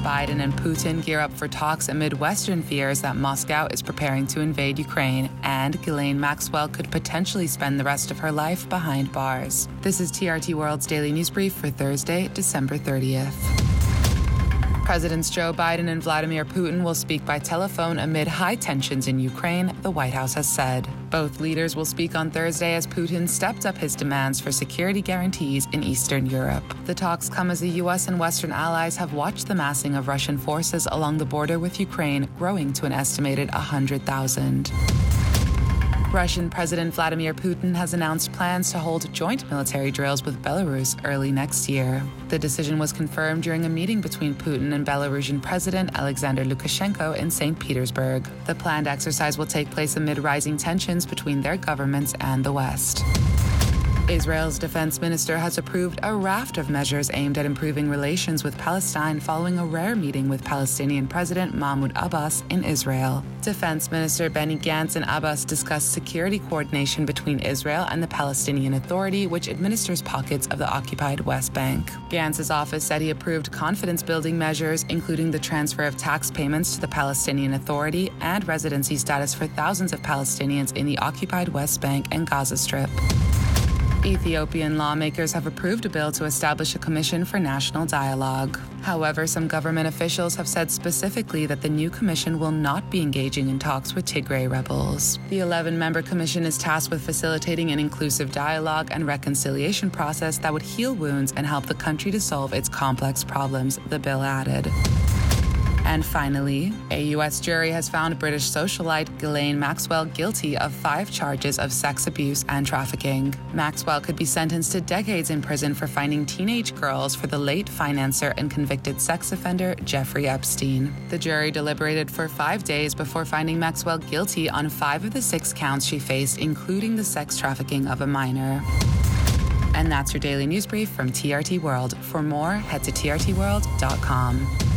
Biden and Putin gear up for talks amid Western fears that Moscow is preparing to invade Ukraine, and Ghislaine Maxwell could potentially spend the rest of her life behind bars. This is TRT World's daily news brief for Thursday, December 30th. Presidents Joe Biden and Vladimir Putin will speak by telephone amid high tensions in Ukraine, the White House has said. Both leaders will speak on Thursday as Putin stepped up his demands for security guarantees in Eastern Europe. The talks come as the U.S. and Western allies have watched the massing of Russian forces along the border with Ukraine growing to an estimated 100,000. Russian President Vladimir Putin has announced plans to hold joint military drills with Belarus early next year. The decision was confirmed during a meeting between Putin and Belarusian President Alexander Lukashenko in St. Petersburg. The planned exercise will take place amid rising tensions between their governments and the West. Israel's defense minister has approved a raft of measures aimed at improving relations with Palestine following a rare meeting with Palestinian President Mahmoud Abbas in Israel. Defense Minister Benny Gantz and Abbas discussed security coordination between Israel and the Palestinian Authority, which administers pockets of the occupied West Bank. Gantz's office said he approved confidence building measures, including the transfer of tax payments to the Palestinian Authority and residency status for thousands of Palestinians in the occupied West Bank and Gaza Strip. Ethiopian lawmakers have approved a bill to establish a commission for national dialogue. However, some government officials have said specifically that the new commission will not be engaging in talks with Tigray rebels. The 11 member commission is tasked with facilitating an inclusive dialogue and reconciliation process that would heal wounds and help the country to solve its complex problems, the bill added. And finally, a U.S. jury has found British socialite Ghislaine Maxwell guilty of five charges of sex abuse and trafficking. Maxwell could be sentenced to decades in prison for finding teenage girls for the late financier and convicted sex offender Jeffrey Epstein. The jury deliberated for five days before finding Maxwell guilty on five of the six counts she faced, including the sex trafficking of a minor. And that's your daily news brief from TRT World. For more, head to trtworld.com.